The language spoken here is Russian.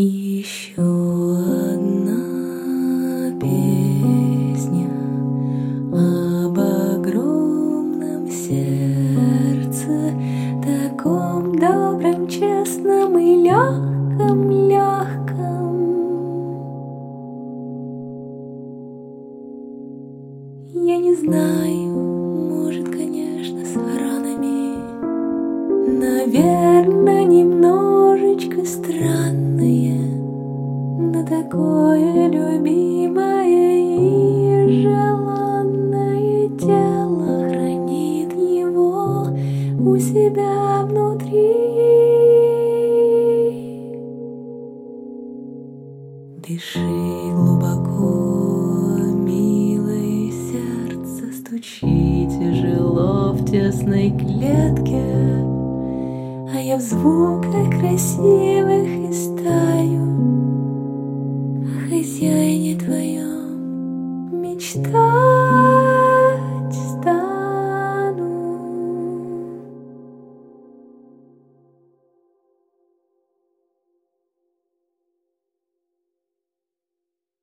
Еще одна песня об огромном сердце, таком добром, честном и легком, легком. Я не знаю, может, конечно, с наверное, немножечко странные, но такое любимое и желанное тело хранит его у себя внутри. Дыши глубоко, милое сердце, стучи тяжело в тесной клетке, а я в звуках красивых истаю, о хозяине твоем мечтаю.